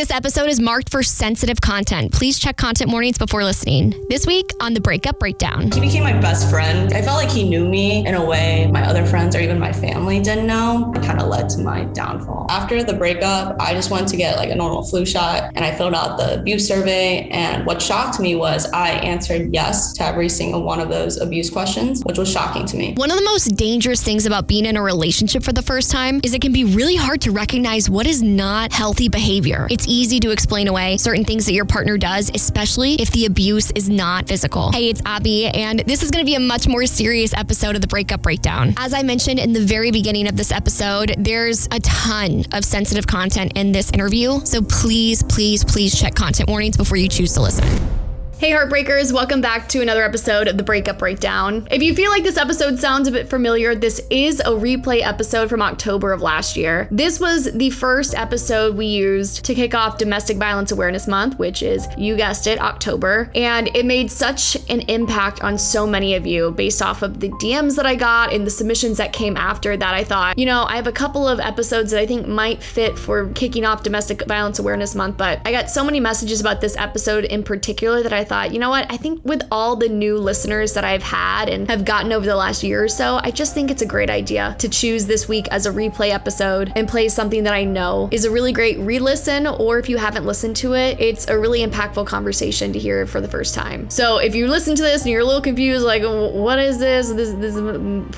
This episode is marked for sensitive content. Please check content warnings before listening. This week on the Breakup Breakdown. He became my best friend. I felt like he knew me in a way my other friends or even my family didn't know. It kind of led to my downfall. After the breakup, I just went to get like a normal flu shot and I filled out the abuse survey. And what shocked me was I answered yes to every single one of those abuse questions, which was shocking to me. One of the most dangerous things about being in a relationship for the first time is it can be really hard to recognize what is not healthy behavior. It's easy to explain away certain things that your partner does, especially if the abuse is not physical. Hey, it's Abby, and this is going to be a much more serious episode of the Breakup Breakdown. As I mentioned in the very beginning of this episode, there's a ton of sensitive content in this interview. So please, please, please check content warnings before you choose to listen. Hey, Heartbreakers, welcome back to another episode of the Breakup Breakdown. If you feel like this episode sounds a bit familiar, this is a replay episode from October of last year. This was the first episode we used to kick off Domestic Violence Awareness Month, which is, you guessed it, October. And it made such an impact on so many of you based off of the DMs that I got and the submissions that came after that. I thought, you know, I have a couple of episodes that I think might fit for kicking off Domestic Violence Awareness Month, but I got so many messages about this episode in particular that I thought, you know what? I think with all the new listeners that I've had and have gotten over the last year or so, I just think it's a great idea to choose this week as a replay episode and play something that I know is a really great re listen, or if you haven't listened to it, it's a really impactful conversation to hear for the first time. So if you listen to this and you're a little confused, like, what is this? This, this,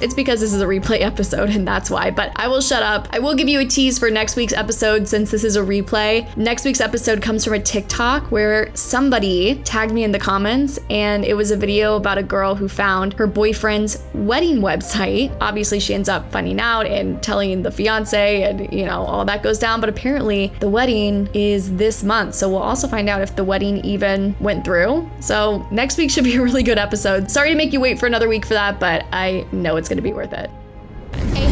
it's because this is a replay episode and that's why. But I will shut up. I will give you a tease for next week's episode since this is a replay. Next week's episode comes from a TikTok where somebody tagged me in the comments, and it was a video about a girl who found her boyfriend's wedding website. Obviously, she ends up finding out and telling the fiance, and you know, all that goes down. But apparently, the wedding is this month, so we'll also find out if the wedding even went through. So, next week should be a really good episode. Sorry to make you wait for another week for that, but I know it's gonna be worth it.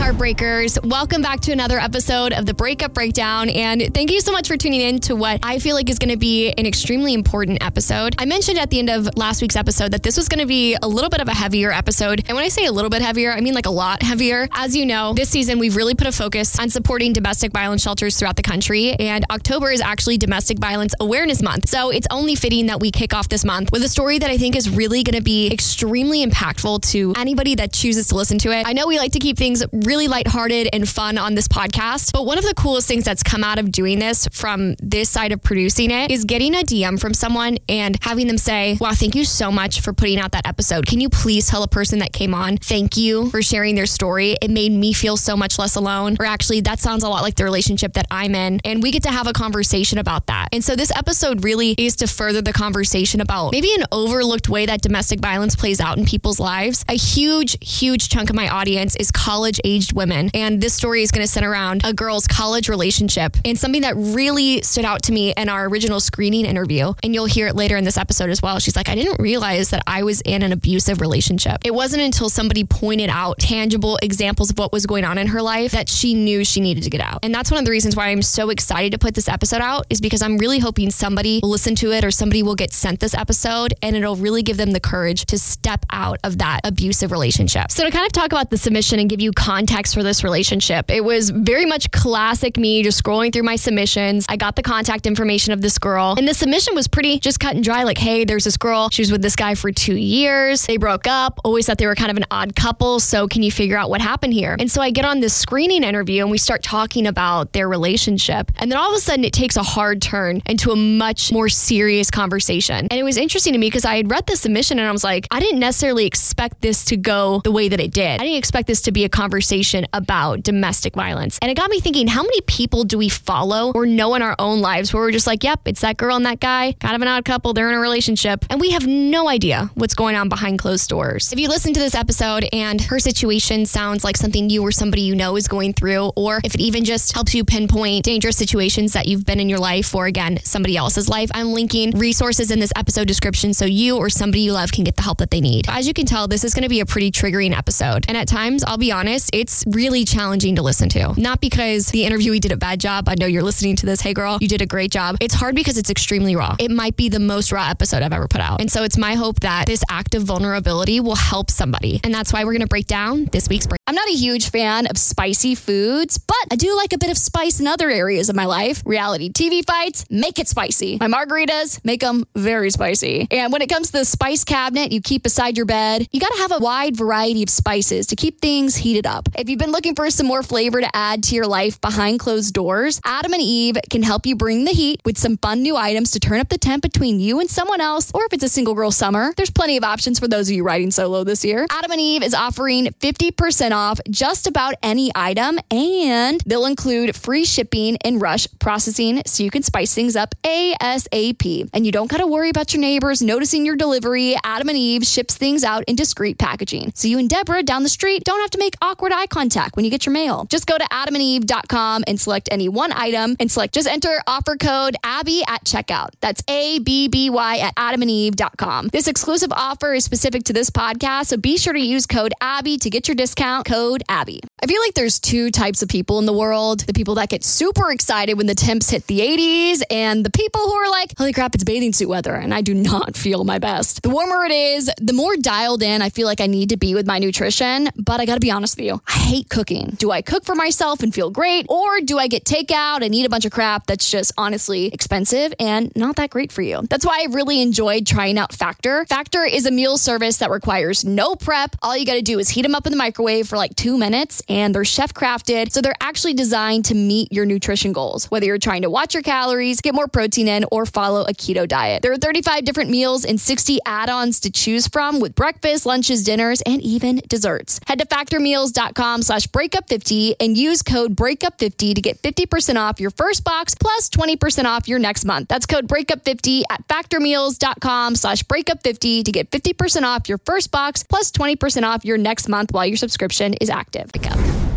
Heartbreakers. Welcome back to another episode of the Breakup Breakdown. And thank you so much for tuning in to what I feel like is going to be an extremely important episode. I mentioned at the end of last week's episode that this was going to be a little bit of a heavier episode. And when I say a little bit heavier, I mean like a lot heavier. As you know, this season we've really put a focus on supporting domestic violence shelters throughout the country. And October is actually Domestic Violence Awareness Month. So it's only fitting that we kick off this month with a story that I think is really going to be extremely impactful to anybody that chooses to listen to it. I know we like to keep things really lighthearted and fun on this podcast. But one of the coolest things that's come out of doing this from this side of producing it is getting a DM from someone and having them say, Wow, thank you so much for putting out that episode. Can you please tell a person that came on, thank you for sharing their story? It made me feel so much less alone. Or actually, that sounds a lot like the relationship that I'm in. And we get to have a conversation about that. And so this episode really is to further the conversation about maybe an overlooked way that domestic violence plays out in people's lives. A huge, huge chunk of my audience is college aged women. And this story is going to center around a girl's college relationship and something that really stood out to me in our original screening interview. And you'll hear it later in this episode as well. She's like, I didn't realize that I was in an abusive relationship. It wasn't until somebody pointed out tangible examples of what was going on in her life that she knew she needed to get out. And that's one of the reasons why I'm so excited to put this episode out is because I'm really hoping somebody will listen to it or somebody will get sent this episode and it'll really give them the courage to step out of that abusive relationship. So to kind of talk about the submission and give you context for this relationship, it was very much classic me just scrolling through my submissions. I got the contact information of this girl and the submission was pretty just cut and dry like, hey, there's this girl. She was with this guy for two years. They broke up. Always thought they were kind of an odd couple. So can you figure out what happened here? And so I get on this screening interview and we start talking about their relationship. And then all of a sudden it takes a hard turn into a much more serious conversation. And it was interesting to me because I had read the submission and I was like, I didn't necessarily expect this to go the way that it did. I didn't expect this to be a conversation about domestic violence. And it got me thinking, how many people do we follow or know in our own lives where we're just like, yep, it's that girl and that guy, kind of an odd couple, they're in a relationship, and we have no idea what's going on behind closed doors. If you listen to this episode and her situation sounds like something you or somebody you know is going through, or if it even just helps you pinpoint dangerous situations that you've been in your life or again, somebody else's life, I'm linking resources in this episode description so you or somebody you love can get the help that they need. As you can tell, this is going to be a pretty triggering episode. And at times, I'll be honest, it's it's really challenging to listen to. Not because the interviewee did a bad job. I know you're listening to this. Hey, girl, you did a great job. It's hard because it's extremely raw. It might be the most raw episode I've ever put out. And so it's my hope that this act of vulnerability will help somebody. And that's why we're going to break down this week's break. I'm not a huge fan of spicy foods, but I do like a bit of spice in other areas of my life. Reality TV fights, make it spicy. My margaritas, make them very spicy. And when it comes to the spice cabinet you keep beside your bed, you got to have a wide variety of spices to keep things heated up. If you've been looking for some more flavor to add to your life behind closed doors, Adam and Eve can help you bring the heat with some fun new items to turn up the temp between you and someone else, or if it's a single girl summer, there's plenty of options for those of you riding solo this year. Adam and Eve is offering 50% off just about any item, and they'll include free shipping and rush processing so you can spice things up ASAP. And you don't got to worry about your neighbors noticing your delivery. Adam and Eve ships things out in discreet packaging. So you and Deborah down the street don't have to make awkward eye contact when you get your mail. Just go to adamandeve.com and select any one item and select just enter offer code Abby at checkout. That's A B B Y at adamandeve.com. This exclusive offer is specific to this podcast, so be sure to use code Abby to get your discount code Abby. I feel like there's two types of people in the world the people that get super excited when the temps hit the 80s, and the people who are like, holy crap, it's bathing suit weather, and I do not feel my best. The warmer it is, the more dialed in I feel like I need to be with my nutrition, but I gotta be honest with you, I hate cooking. Do I cook for myself and feel great, or do I get takeout and eat a bunch of crap that's just honestly expensive and not that great for you? That's why I really enjoyed trying out Factor. Factor is a meal service that requires no prep. All you gotta do is heat them up in the microwave for like two minutes and they're chef crafted. So they're actually designed to meet your nutrition goals, whether you're trying to watch your calories, get more protein in, or follow a keto diet. There are 35 different meals and 60 add ons to choose from with breakfast, lunches, dinners, and even desserts. Head to factormeals.com slash breakup50 and use code breakup50 to get 50% off your first box plus 20% off your next month. That's code breakup50 at factormeals.com slash breakup50 to get 50% off your first box plus 20% off your next month while your subscription is active.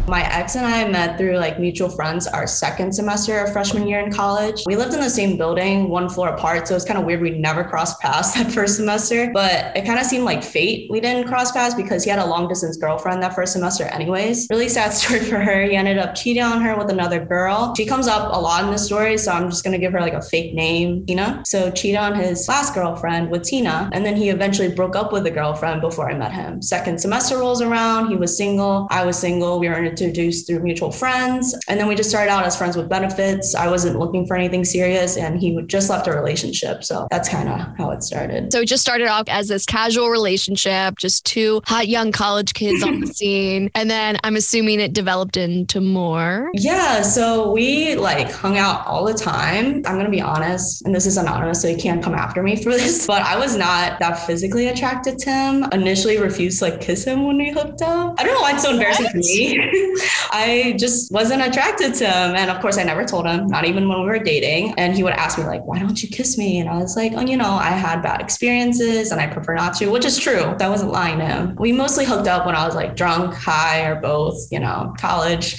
My ex and I met through like mutual friends our second semester of freshman year in college. We lived in the same building, one floor apart. So it was kind of weird. We never crossed paths that first semester, but it kind of seemed like fate. We didn't cross paths because he had a long distance girlfriend that first semester, anyways. Really sad story for her. He ended up cheating on her with another girl. She comes up a lot in the story. So I'm just going to give her like a fake name, Tina. So cheated on his last girlfriend with Tina. And then he eventually broke up with the girlfriend before I met him. Second semester rolls around. He was single. I was single. We were introduced through mutual friends. And then we just started out as friends with benefits. I wasn't looking for anything serious and he just left a relationship. So that's kind of how it started. So it just started off as this casual relationship, just two hot young college kids on the scene. And then I'm assuming it developed into more. Yeah. So we like hung out all the time. I'm going to be honest, and this is anonymous, so you can't come after me for this, but I was not that physically attracted to him. Initially refused to like kiss him when we hooked up. I don't know why it's so embarrassing to me. I just wasn't attracted to him. And of course, I never told him, not even when we were dating. And he would ask me, like, why don't you kiss me? And I was like, oh, you know, I had bad experiences and I prefer not to, which is true. That wasn't lying to him. We mostly hooked up when I was like drunk, high, or both, you know, college.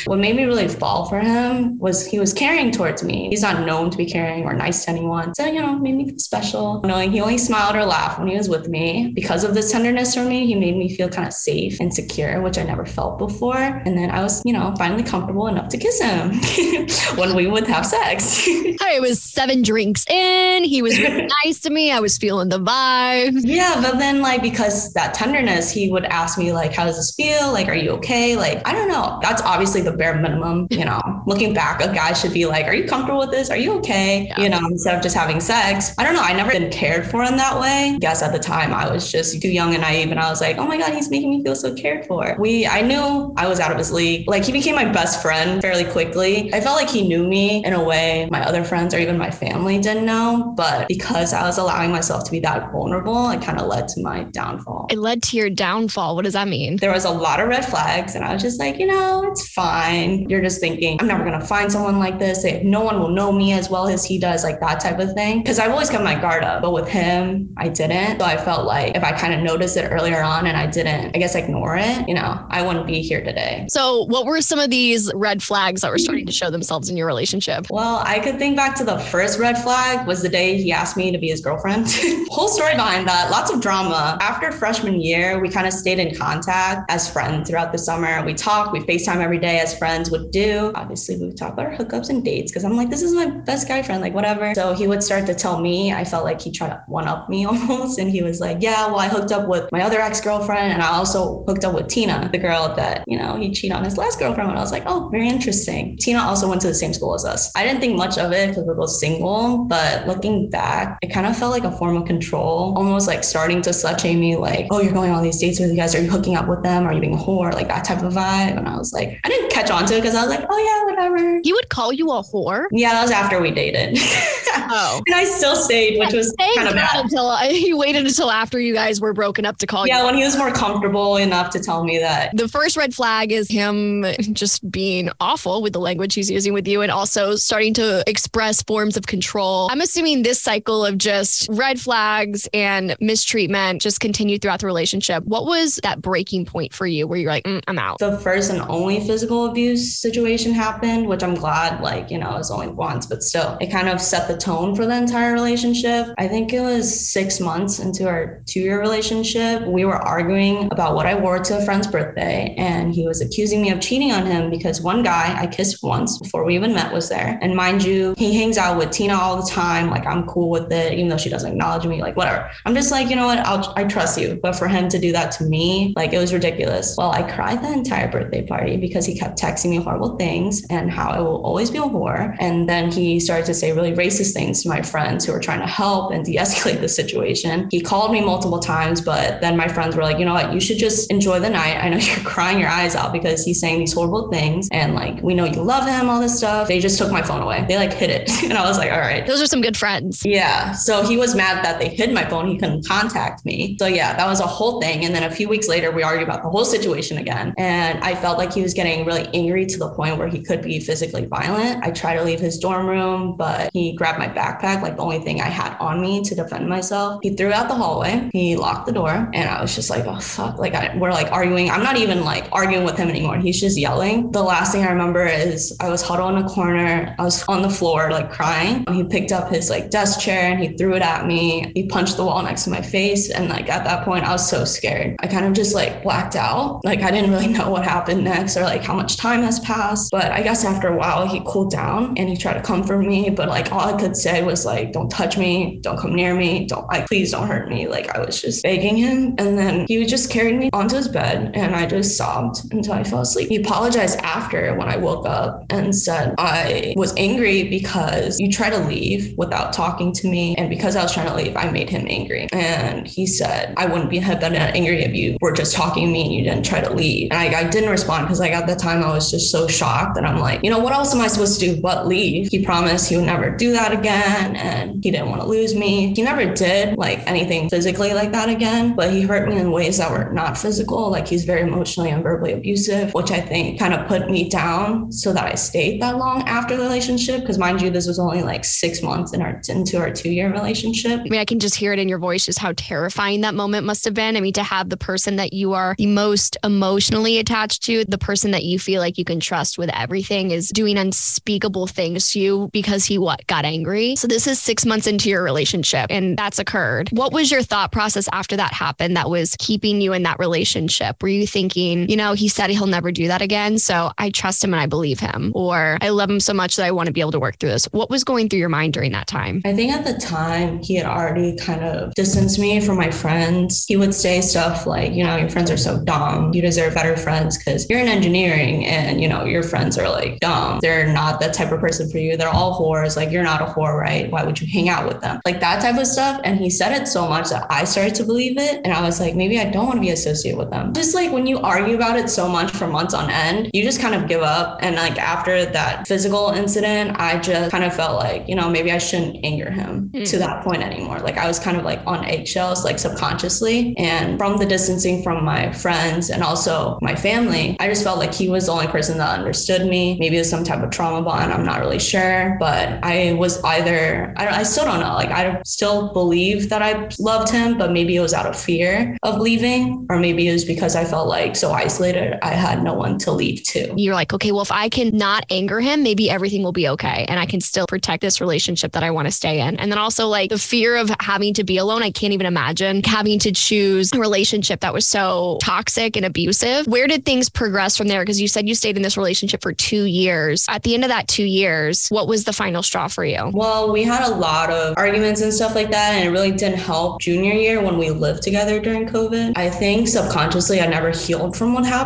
what made me really fall for him was he was caring towards me. He's not known to be caring or nice to anyone. So, you know, made me feel special. Knowing he only smiled or laughed when he was with me. Because of this tenderness for me, he made me feel kind of safe and secure, which I never felt before. And then I was, you know, finally comfortable enough to kiss him when we would have sex. I was seven drinks in. He was really nice to me. I was feeling the vibe. Yeah. But then, like, because that tenderness, he would ask me, like, how does this feel? Like, are you okay? Like, I don't know. That's obviously the bare minimum. You know, looking back, a guy should be like, are you comfortable with this? Are you okay? Yeah. You know, instead of just having sex. I don't know. I never been cared for in that way. I guess at the time I was just too young and naive. And I was like, oh my God, he's making me feel so cared for. We, I knew I was out of his league. Like he became my best friend fairly quickly. I felt like he knew me in a way my other friends or even my family didn't know. But because I was allowing myself to be that vulnerable, it kind of led to my downfall. It led to your downfall. What does that mean? There was a lot of red flags, and I was just like, you know, it's fine. You're just thinking, I'm never gonna find someone like this. No one will know me as well as he does, like that type of thing. Because I've always kept my guard up, but with him, I didn't. So I felt like if I kind of noticed it earlier on and I didn't, I guess, ignore it, you know, I wouldn't be here So, what were some of these red flags that were starting to show themselves in your relationship? Well, I could think back to the first red flag was the day he asked me to be his girlfriend. Whole story behind that, lots of drama. After freshman year, we kind of stayed in contact as friends throughout the summer. We talked, we FaceTime every day as friends would do. Obviously, we would talk about our hookups and dates because I'm like, this is my best guy friend, like whatever. So he would start to tell me, I felt like he tried to one up me almost. And he was like, yeah, well, I hooked up with my other ex girlfriend and I also hooked up with Tina, the girl that, you know, he cheated on his last girlfriend. And I was like, oh, very interesting. Tina also went to the same school as us. I didn't think much of it because we were both single, but looking back, it kind of felt like a form of control, almost like starting to slut shame me, like, oh, you're going on these dates with you guys. Are you hooking up with them? Are you being a whore? Like that type of vibe. And I was like, I didn't catch on to it because I was like, oh, yeah, whatever. He would call you a whore? Yeah, that was after we dated. oh. And I still stayed, which was kind of bad. Until uh, he waited until after you guys were broken up to call yeah, you. Yeah, when he was more comfortable enough to tell me that. The first red flag is him just being awful with the language he's using with you and also starting to express forms of control. I'm assuming this cycle of just red flags and mistreatment just continued throughout the relationship. What was that breaking point for you where you're like, mm, I'm out? The first and only physical abuse situation happened, which I'm glad, like, you know, it was only once, but still, it kind of set the tone for the entire relationship. I think it was six months into our two year relationship. We were arguing about what I wore to a friend's birthday, and he was accusing me of cheating on him because one guy I kissed once before we even met was there. And mind you, he hangs out with Tina all the time. Like, I'm cool with it, even though she doesn't acknowledge me, like, whatever. I'm just like, you know what? I'll, I trust you. But for him to do that to me, like, it was ridiculous. Well, I cried the entire birthday party because he kept texting me horrible things and how I will always be a whore. And then he started to say really racist things to my friends who were trying to help and de escalate the situation. He called me multiple times, but then my friends were like, you know what? You should just enjoy the night. I know you're crying your eyes out because he's saying these horrible things. And like, we know you love him, all this stuff. They just took my phone away. They like hid it. and I was like, all right. Those are some good friends. Yeah. So he was mad that they hid my phone. He couldn't contact me. So yeah, that was a whole thing. And then a few weeks later, we argued about the whole situation again. And I felt like he was getting really angry to the point where he could be physically violent. I tried to leave his dorm room, but he grabbed my backpack, like the only thing I had on me to defend myself. He threw out the hallway. He locked the door. And I was just like, oh, fuck. Like, I, we're like arguing. I'm not even like arguing with him anymore. He's just yelling. The last thing I remember is I was huddled in a corner. I was on the floor, like crying. He picked up his like desk chair and he threw it at me. He punched the wall next to my face. And like at that point, I was so scared. I kind of just like blacked out. Like, I didn't really know what happened next or like how much time has passed. But I guess after a while, he cooled down and he tried to comfort me. But like, all I could say was like, don't touch me. Don't come near me. Don't like, please don't hurt me. Like, I was just begging him. And then he just carried me onto his bed and I just sobbed until I fell asleep. He apologized after when I woke up and said, I was angry because you tried to leave without talking to me. And because I was trying to leave, I made him angry. And he said, I wouldn't be have been angry if you were just talking to me and you didn't try to leave. And I, I didn't respond because like at the time I was just so shocked that I'm like, you know, what else am I supposed to do but leave? He promised he would never do that again. And he didn't want to lose me. He never did like anything physically like that again, but he hurt me in ways that were not physical. Like he's very emotionally and verbally abusive, which I think kind of put me down so that I stayed that long after the relationship. Because mind you, this was only like six months in our into our two year relationship. I mean, I can just hear it in your voice, just how terrifying that moment must have been. I mean, to have the person that you are the most emotionally attached to, the person that you feel like you can trust with everything, is doing unspeakable things to you because he what got angry. So this is six months into your relationship, and that's occurred. What was your thought process after that happened? That was keeping you in that relationship. Were you thinking, you know, he said he'll never do that again, so I trust him and I believe him, or I love him so much that I want to be able to work through this? What was going through your mind during that time? I think at the time he had already kind of distanced me from my friends. He would say stuff like, you know, your friends are so dumb. You deserve better friends because you're in engineering and, you know, your friends are like dumb. They're not that type of person for you. They're all whores. Like, you're not a whore, right? Why would you hang out with them? Like that type of stuff. And he said it so much that I started to believe it. And I was like, maybe I don't want to be associated with them. Just like when you argue about it so much for months on end, you just kind of give up. And like after that physical incident, I just kind of felt like, you know, maybe I shouldn't anger him mm. to that point anymore. Like I was kind of like on eggshells, like subconsciously. And from the distancing from my friends and also my family, I just felt like he was the only person that understood me. Maybe it was some type of trauma bond. I'm not really sure. But I was, either, I, I still don't know. Like, I still believe that I loved him, but maybe it was out of fear of leaving, or maybe it was because I felt like so isolated, I had no one to leave to. You're like, okay, well, if I can not anger him, maybe everything will be okay. And I can still protect this relationship that I want to stay in. And then also, like, the fear of having to be alone, I can't even imagine having to choose a relationship that was so toxic and abusive. Where did things progress from there? Because you said you stayed in this relationship for two years. At the end of that two years, what was the final straw for you? Well, we had a lot of arguments and stuff like that. And it really didn't help junior year when we lived together during COVID. I think subconsciously I never healed from what happened.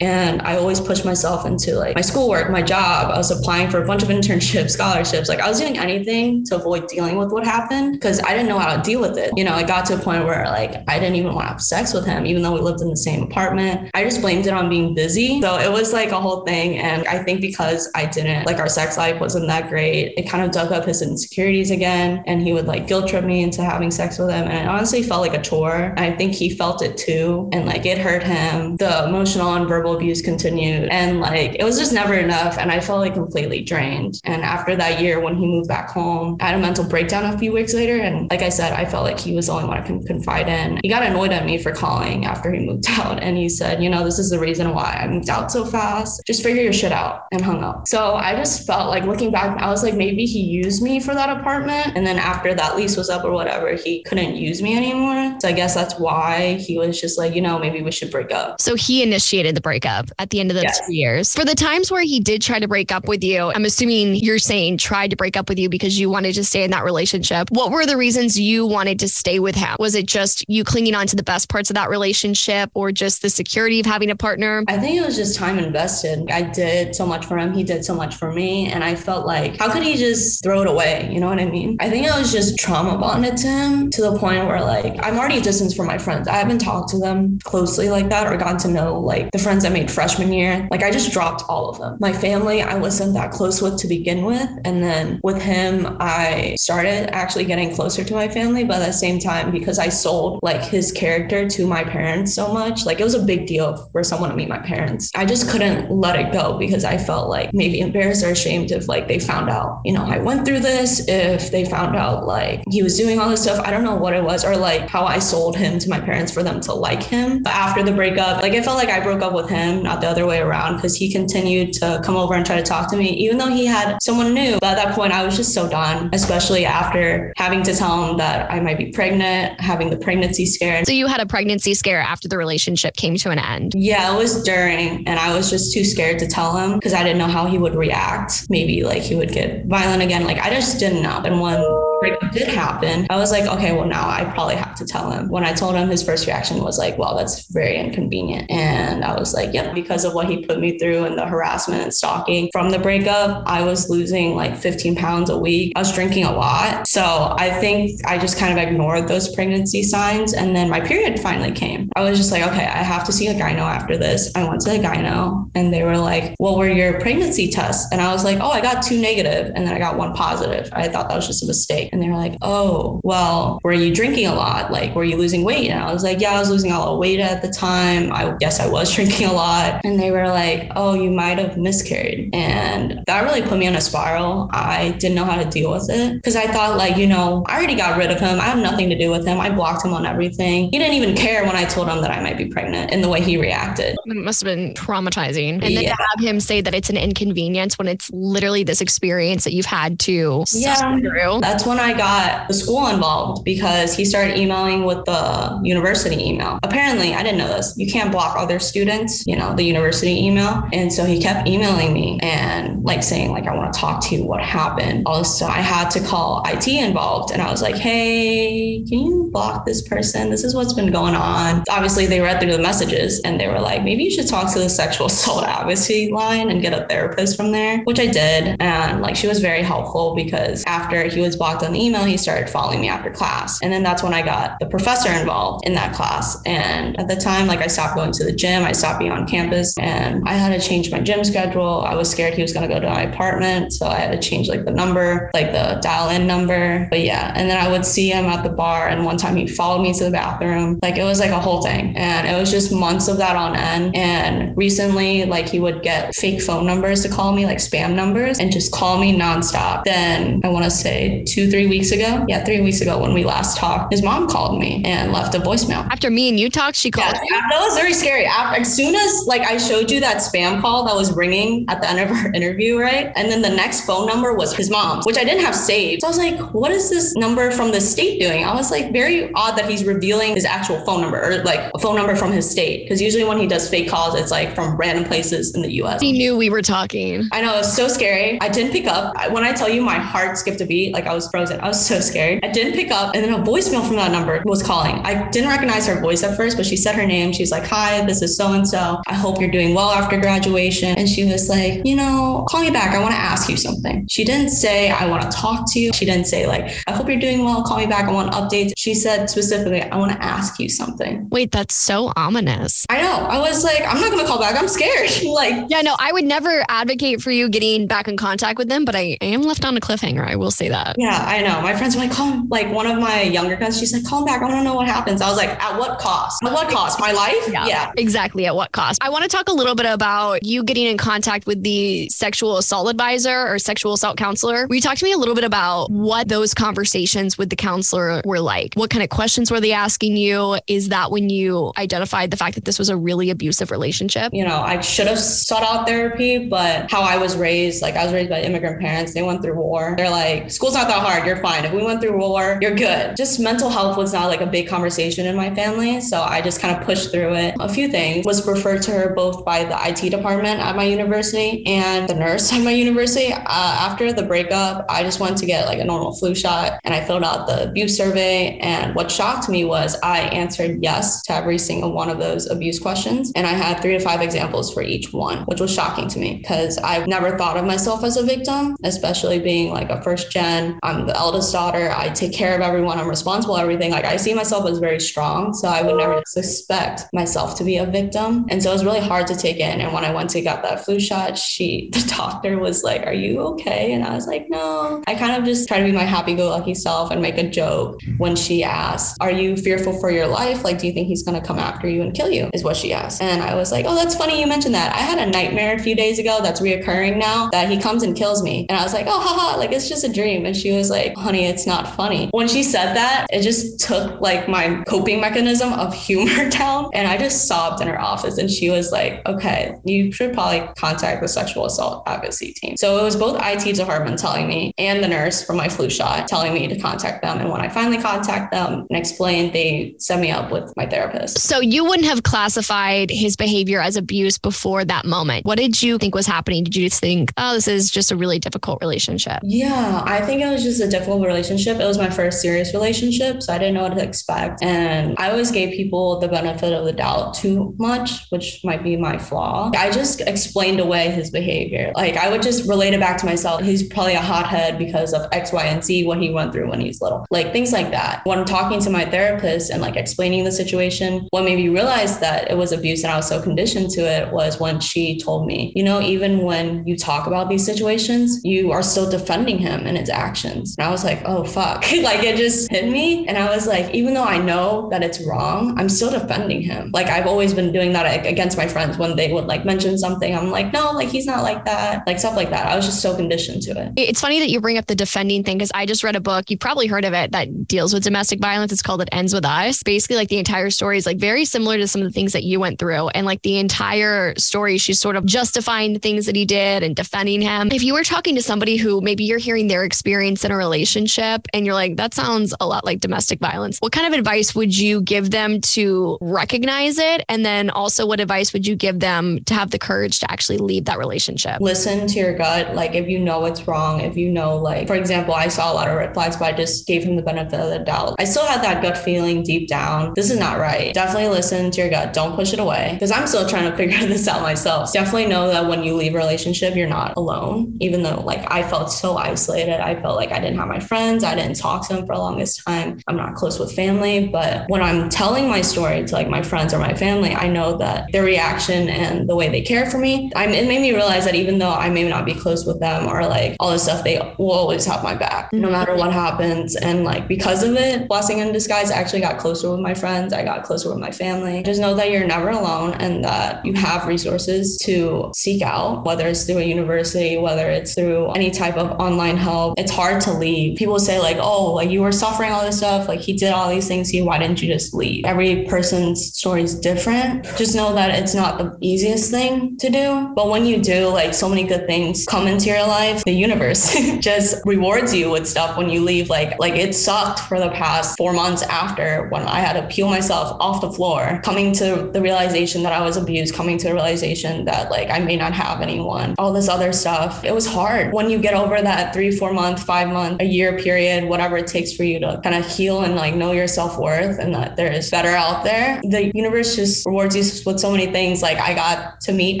And I always pushed myself into like my schoolwork, my job. I was applying for a bunch of internships, scholarships. Like I was doing anything to avoid dealing with what happened because I didn't know how to deal with it. You know, I got to a point where like I didn't even want to have sex with him, even though we lived in the same apartment. I just blamed it on being busy. So it was like a whole thing. And I think because I didn't like our sex life wasn't that great, it kind of dug up his insecurities again. And he would like guilt trip me into having sex with him. And it honestly felt like a chore. I think he felt it too. And like it hurt him. The emotional and verbal abuse continued. And like it was just never enough. And I felt like completely drained. And after that year, when he moved back home, I had a mental breakdown a few weeks later. And like I said, I felt like he was the only one I can confide in. He got annoyed at me for calling after he moved out. And he said, you know, this is the reason why I moved out so fast. Just figure your shit out and hung up. So I just felt like looking back, I was like, maybe he used me for that apartment. And then after that lease was up or whatever, he couldn't use me anymore. So I guess that's why he was just like, you know, maybe we should break up. So he initiated the breakup at the end of the yes. two years. For the times where he did try to break up with you, I'm assuming you're saying tried to break up with you because you wanted to stay in that relationship. What were the reasons you wanted to stay with him? Was it just you clinging on to the best parts of that relationship or just the security of having a partner? I think it was just time invested. I did so much for him. He did so much for me. And I felt like, how could he just throw it away? You know what I mean? I think I was just trauma bonded to him to the point where like I'm already distanced from my friends. I haven't talked to them closely like that or gotten to know like the friends I made freshman year. Like I just dropped all of them. My family I wasn't that close with to begin with. And then with him, I started actually getting closer to my family, but at the same time, because I sold like his character to my parents so much, like it was a big deal for someone to meet my parents. I just couldn't let it go because I felt like maybe embarrassed or ashamed if like they found out, you know, I went through this, if they found out like he was doing all this stuff. I don't know what it was or like how I sold him to my parents for them to like him. But after the breakup, like it felt like I broke up with him, not the other way around, because he continued to come over and try to talk to me, even though he had someone new. But at that point, I was just so done, especially after having to tell him that I might be pregnant, having the pregnancy scare. So you had a pregnancy scare after the relationship came to an end? Yeah, it was during, and I was just too scared to tell him because I didn't know how he would react. Maybe like he would get violent again. Like I just didn't know. And when breakup did happen, I was like, okay, well, now I probably have to tell him. When I told him, his first reaction was like, well, that's very inconvenient. And I was like, yep, because of what he put me through and the harassment and stalking from the breakup, I was losing like 15 pounds a week. I was drinking a lot. So I think I just kind of ignored those pregnancy signs. And then my period finally came. I was just like, okay, I have to see a gyno after this. I went to the gyno and they were like, well, were your pregnancy tests? And I was like, oh, I got two negative and then I got one positive. I thought that was just a mistake. And they were like, oh, well, were you drinking a lot? Like, were you losing weight? And I was like, yeah, I was losing a lot of weight at the time. I guess I was drinking a lot. And they were like, oh, you might have miscarried. And that really put me on a spiral. I didn't know how to deal with it because I thought, like, you know, I already got rid of him. I have nothing to do with him. I blocked him on everything. He didn't even care when I told him that I might be pregnant in the way he reacted. It must have been traumatizing. And then yeah. to have him say that it's an inconvenience when it's literally this experience that you've had to yeah. through. That's when I got the school involved because he started emailing with the university email. Apparently, I didn't know this. You can't block other students, you know, the university email. And so he kept emailing me and like saying, like, I want to talk to you. What happened? Also, I had to call IT involved and I was like, hey, can you block this person? This is what's been going on. Obviously, they read through the messages and they were like, maybe you should talk to the sexual assault advocacy line and get a therapist from there, which I did. And like, she was very helpful because after he was blocked the email, he started following me after class. And then that's when I got the professor involved in that class. And at the time, like I stopped going to the gym, I stopped being on campus, and I had to change my gym schedule. I was scared he was going to go to my apartment. So I had to change like the number, like the dial in number. But yeah. And then I would see him at the bar. And one time he followed me to the bathroom. Like it was like a whole thing. And it was just months of that on end. And recently, like he would get fake phone numbers to call me, like spam numbers, and just call me nonstop. Then I want to say two, three weeks ago. Yeah, three weeks ago when we last talked, his mom called me and left a voicemail. After me and you talked, she called. Yeah, that was very scary. As soon as like I showed you that spam call that was ringing at the end of our interview, right? And then the next phone number was his mom's, which I didn't have saved. So I was like, what is this number from the state doing? I was like, very odd that he's revealing his actual phone number or like a phone number from his state. Because usually when he does fake calls, it's like from random places in the US. He knew we were talking. I know, it was so scary. I didn't pick up. When I tell you my heart skipped a beat, like I was frozen. I was so scared. I didn't pick up. And then a voicemail from that number was calling. I didn't recognize her voice at first, but she said her name. She's like, Hi, this is so and so. I hope you're doing well after graduation. And she was like, You know, call me back. I want to ask you something. She didn't say, I want to talk to you. She didn't say, like, I hope you're doing well. Call me back. I want updates. She said specifically, I want to ask you something. Wait, that's so ominous. I know. I was like, I'm not going to call back. I'm scared. like, yeah, no, I would never advocate for you getting back in contact with them, but I am left on a cliffhanger. I will say that. Yeah, I know. My friends were like, call. Like one of my younger cousins, she's like, call him back. I want to know what happens. I was like, at what cost? At what cost? My life? Yeah, yeah. Exactly. At what cost? I want to talk a little bit about you getting in contact with the sexual assault advisor or sexual assault counselor. Will you talk to me a little bit about what those conversations with the counselor were like? What kind of questions were they asking you? Is that when you identified the fact that this was a really abusive relationship? You know, I should have sought out therapy, but how I was raised, like I was raised by immigrant parents, they went through war. They're like, school's not that hard. You're fine. If we went through war, you're good. Just mental health was not like a big conversation in my family. So I just kind of pushed through it. A few things was referred to her both by the IT department at my university and the nurse at my university. Uh, after the breakup, I just went to get like a normal flu shot and I filled out the abuse survey. And what shocked me was I answered yes to every single one of those abuse questions. And I had three to five examples for each one, which was shocking to me because I've never thought of myself as a victim, especially being like a first gen. I'm the eldest daughter. I take care of everyone. I'm responsible everything. Like I see myself as very strong. So I would never suspect myself to be a victim. And so it was really hard to take in. And when I went to get that flu shot, she, the doctor was like, Are you okay? And I was like, No. I kind of just try to be my happy go lucky self and make a joke when she asked, Are you fearful for your life? Like, do you think he's going to come after you and kill you? Is what she asked. And I was like, Oh, that's funny you mentioned that. I had a nightmare a few days ago that's reoccurring now that he comes and kills me. And I was like, Oh, haha, like it's just a dream. And she was like, Honey, it's not funny. When she said that, it just took like my coping mechanism of humor down. And I just sobbed in her office. And she was like, Okay, you should probably contact the sexual assault advocacy team. So it was both IT department telling me and the nurse from my flu shot telling me to contact them. And when I finally contact them and explained, they set me up with my therapist. So you wouldn't have classified his behavior as abuse before that moment. What did you think was happening? Did you just think, oh, this is just a really difficult relationship? Yeah, I think it was just a difficult relationship. It was my first serious relationship, so I didn't know what to expect. And I always gave people the benefit of the doubt too much, which might be my flaw. I just explained away his behavior. Like I would just relate it back to myself. He's probably a hothead because of X, Y, and Z, what he went through when he was little. Like things like that. When I'm talking to my therapist and like explaining the situation, what made me realize that it was abuse and I was so conditioned to it was when she told me, you know, even when you talk about these situations, you are still defending him and his actions. And I was like, oh fuck. like it just hit me. And I was like, even though I know that it's wrong, I'm still defending him. Like I've always been doing that against my friends when they would like mention something. I'm like, no, like he's not like that. Like stuff like that. I was just so conditioned to it. It's funny that you bring up the defending thing because I just read a book. You probably heard of it that deals with domestic violence. It's called It Ends With Us. Basically, like the entire story is like very similar to some of the things that you went through. And like the entire story, she's sort of justifying the things that he did and defending him. If you were talking to somebody who maybe you're hearing their experience in a relationship and you're like, that sounds a lot like domestic violence, what kind of advice would you give them to recognize it? And then also, what advice would you give them to have the courage to actually leave that relationship? Listen to your gut. Like, if you know it's wrong, if you know, like, for example, I saw a lot of red flags, but I just gave him the benefit of the doubt. I still had that gut feeling deep down. This is not right. Definitely listen to your gut. Don't push it away because I'm still trying to figure this out myself. Definitely know that when you leave a relationship, you're not alone, even though like I felt so isolated. I felt like I didn't have my friends. I didn't talk to them for the longest time. I'm not close with family. But when I'm telling my story to like my friends or my family, I know that their reaction and the way they care for me, I, it made me realize that even though I may not be close with them or like all this stuff, they will always have my back no mm-hmm. matter what happens. And like because of it, blessing in disguise, I actually got closer with my friends. I got closer with my family. Just know that you're never alone and that you have resources to seek out, whether it's through a university, whether it's through any type of online help. It's hard to leave. People say, like, oh, like you were suffering all this stuff, like he did all these things you. Why didn't you just leave? Every person's story is different. Just know that it's not the easiest thing to do. But when you do, like so many good things come into your life, the universe just rewards you with stuff when you leave. Like, like it sucked for the past four months after when I had to peel myself off the floor, coming to the realization that I was abused, coming to the realization that like I may not have anyone, all this other stuff. It was hard. When you get over that three, four month, five month, a year period, whatever it takes for you to kind of heal and like know your self worth and that there is better out there, the universe just rewards you with so many things. Like I got to meet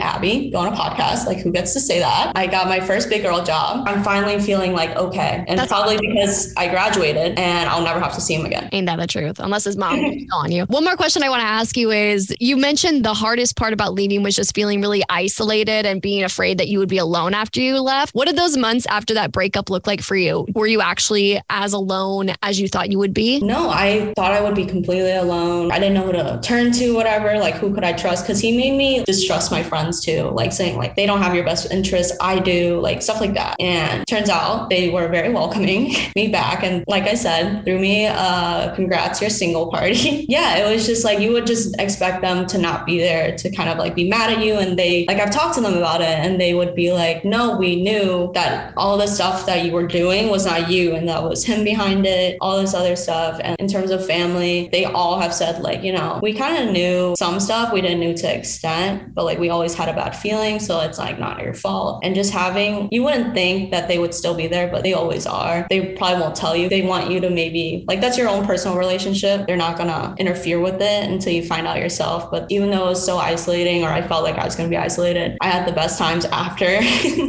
Abby, go on a podcast. Like who gets to say that? I got my first big girl job. I'm finally feeling like okay. And That's probably awesome. because I graduated and I'll never have to see him again. Ain't that the truth? Unless his mom on you. One more question I want to ask you is you mentioned the hardest part about leaving was just feeling really isolated and being afraid that you would be alone after you left. What did those months after that breakup look like for you? Were you actually as alone as you thought you would be? No, I thought I would be completely alone. I didn't know who to turn to, whatever. Like, who could I trust? Because he made me distrust my friends too, like saying, like, they don't have your best interest. I do, like, stuff like that. And turns out they were very welcoming me back. And like I said, threw me, uh, congrats, you're single party. yeah, it was just like you would just expect them to not be there to kind of like be mad at you. And they, like, I've talked to them about it and they would be like, no, we knew that all the stuff that you were doing was not you and that was him behind it, all this other stuff. And in terms of family, they all have said, like, you know, we kind of knew some stuff, we didn't know to extent, but like we always had a bad feeling. So it's like not your fault. And just having, you wouldn't think that they would still be there, but they always are. They probably won't tell you. They want you to maybe, like, that's your own personal relationship. They're not going to interfere with it until you find out yourself. But even though it was so isolating, or I felt like I was going to be isolated, I had the best times after.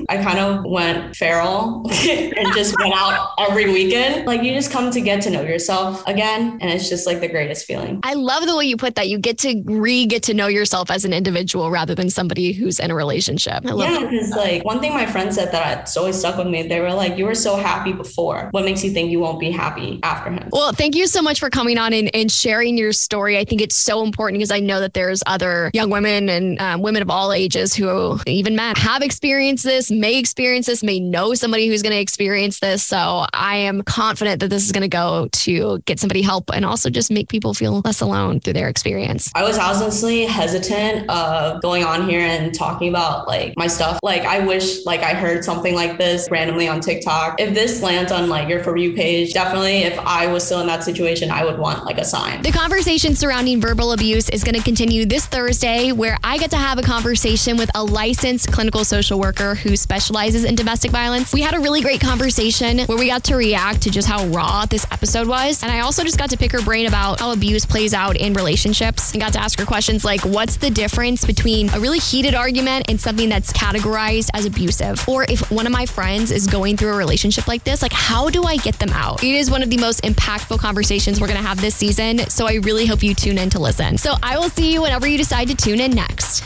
I kind of went feral and just went out every weekend. Like you just come to get to know yourself again. And it's just like the greatest feeling. I love the way you put that. You get to re get to know yourself as an individual rather than somebody who's in a relationship. yeah, because like one thing my friend said that always stuck with me, they were like, you were so happy before. What makes you think you won't be happy after him? Well, thank you so much for coming on and, and sharing your story. I think it's so important because I know that there's other young women and um, women of all ages who even men have experienced this, may experience this, may know somebody who's going to experience this. So I am confident that this is going to go to get somebody help and also just make people feel less alone through their experience. I was honestly hesitant of going on here and talking about like my stuff. Like I wish like I heard something like this randomly on TikTok. If this lands on like your for you page, definitely if I was still in that situation, I would want like a sign. The conversation surrounding verbal abuse is going to continue this Thursday where I get to have a conversation with a licensed clinical social worker who specializes in domestic violence. We had a really great conversation where we got to react to just how raw this episode was. And I also just got to pick her brain about how abuse plays out in relationships and got to ask her questions like what's the difference between a really heated argument and something that's categorized as abusive? Or if one of my friends is going through a relationship like this, like how do I get them out? It is one of the most impactful conversations we're going to have this season. So I really hope you tune in to listen. So I will see you whenever you decide to tune in next.